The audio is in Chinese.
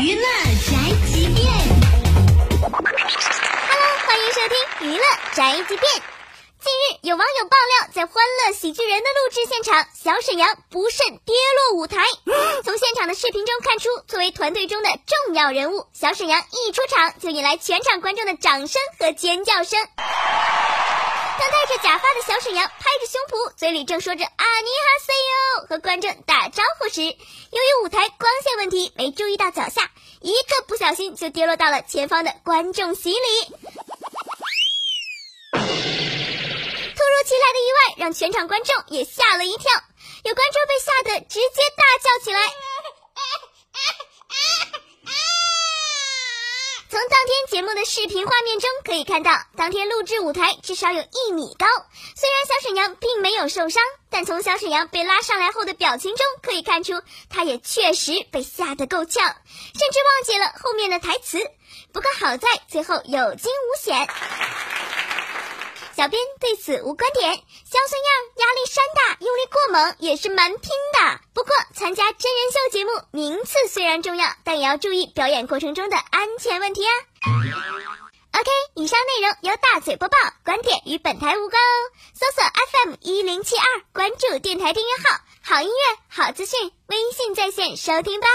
娱乐宅急便，Hello，欢迎收听娱乐宅急便。近日，有网友爆料，在《欢乐喜剧人》的录制现场，小沈阳不慎跌落舞台。从现场的视频中看出，作为团队中的重要人物，小沈阳一出场就引来全场观众的掌声和尖叫声。当戴着假发的小沈阳拍着胸脯，嘴里正说着“啊尼哈塞哟”和观众打招呼时，由于舞台光线问题，没注意到脚下，一个不小心就跌落到了前方的观众席里。突如其来的意外让全场观众也吓了一跳，有观众被吓得直接大叫起来。从当天节目的视频画面中可以看到，当天录制舞台至少有一米高。虽然小沈阳并没有受伤，但从小沈阳被拉上来后的表情中可以看出，他也确实被吓得够呛，甚至忘记了后面的台词。不过好在最后有惊无险。小编对此无观点。小孙样压力山大，用力过猛，也是蛮拼的。不过参加真人秀节目，名次虽然重要，但也要注意表演过程中的安全问题啊。OK，以上内容由大嘴播报，观点与本台无关哦。搜索 FM 一零七二，关注电台订阅号，好音乐、好资讯，微信在线收听吧。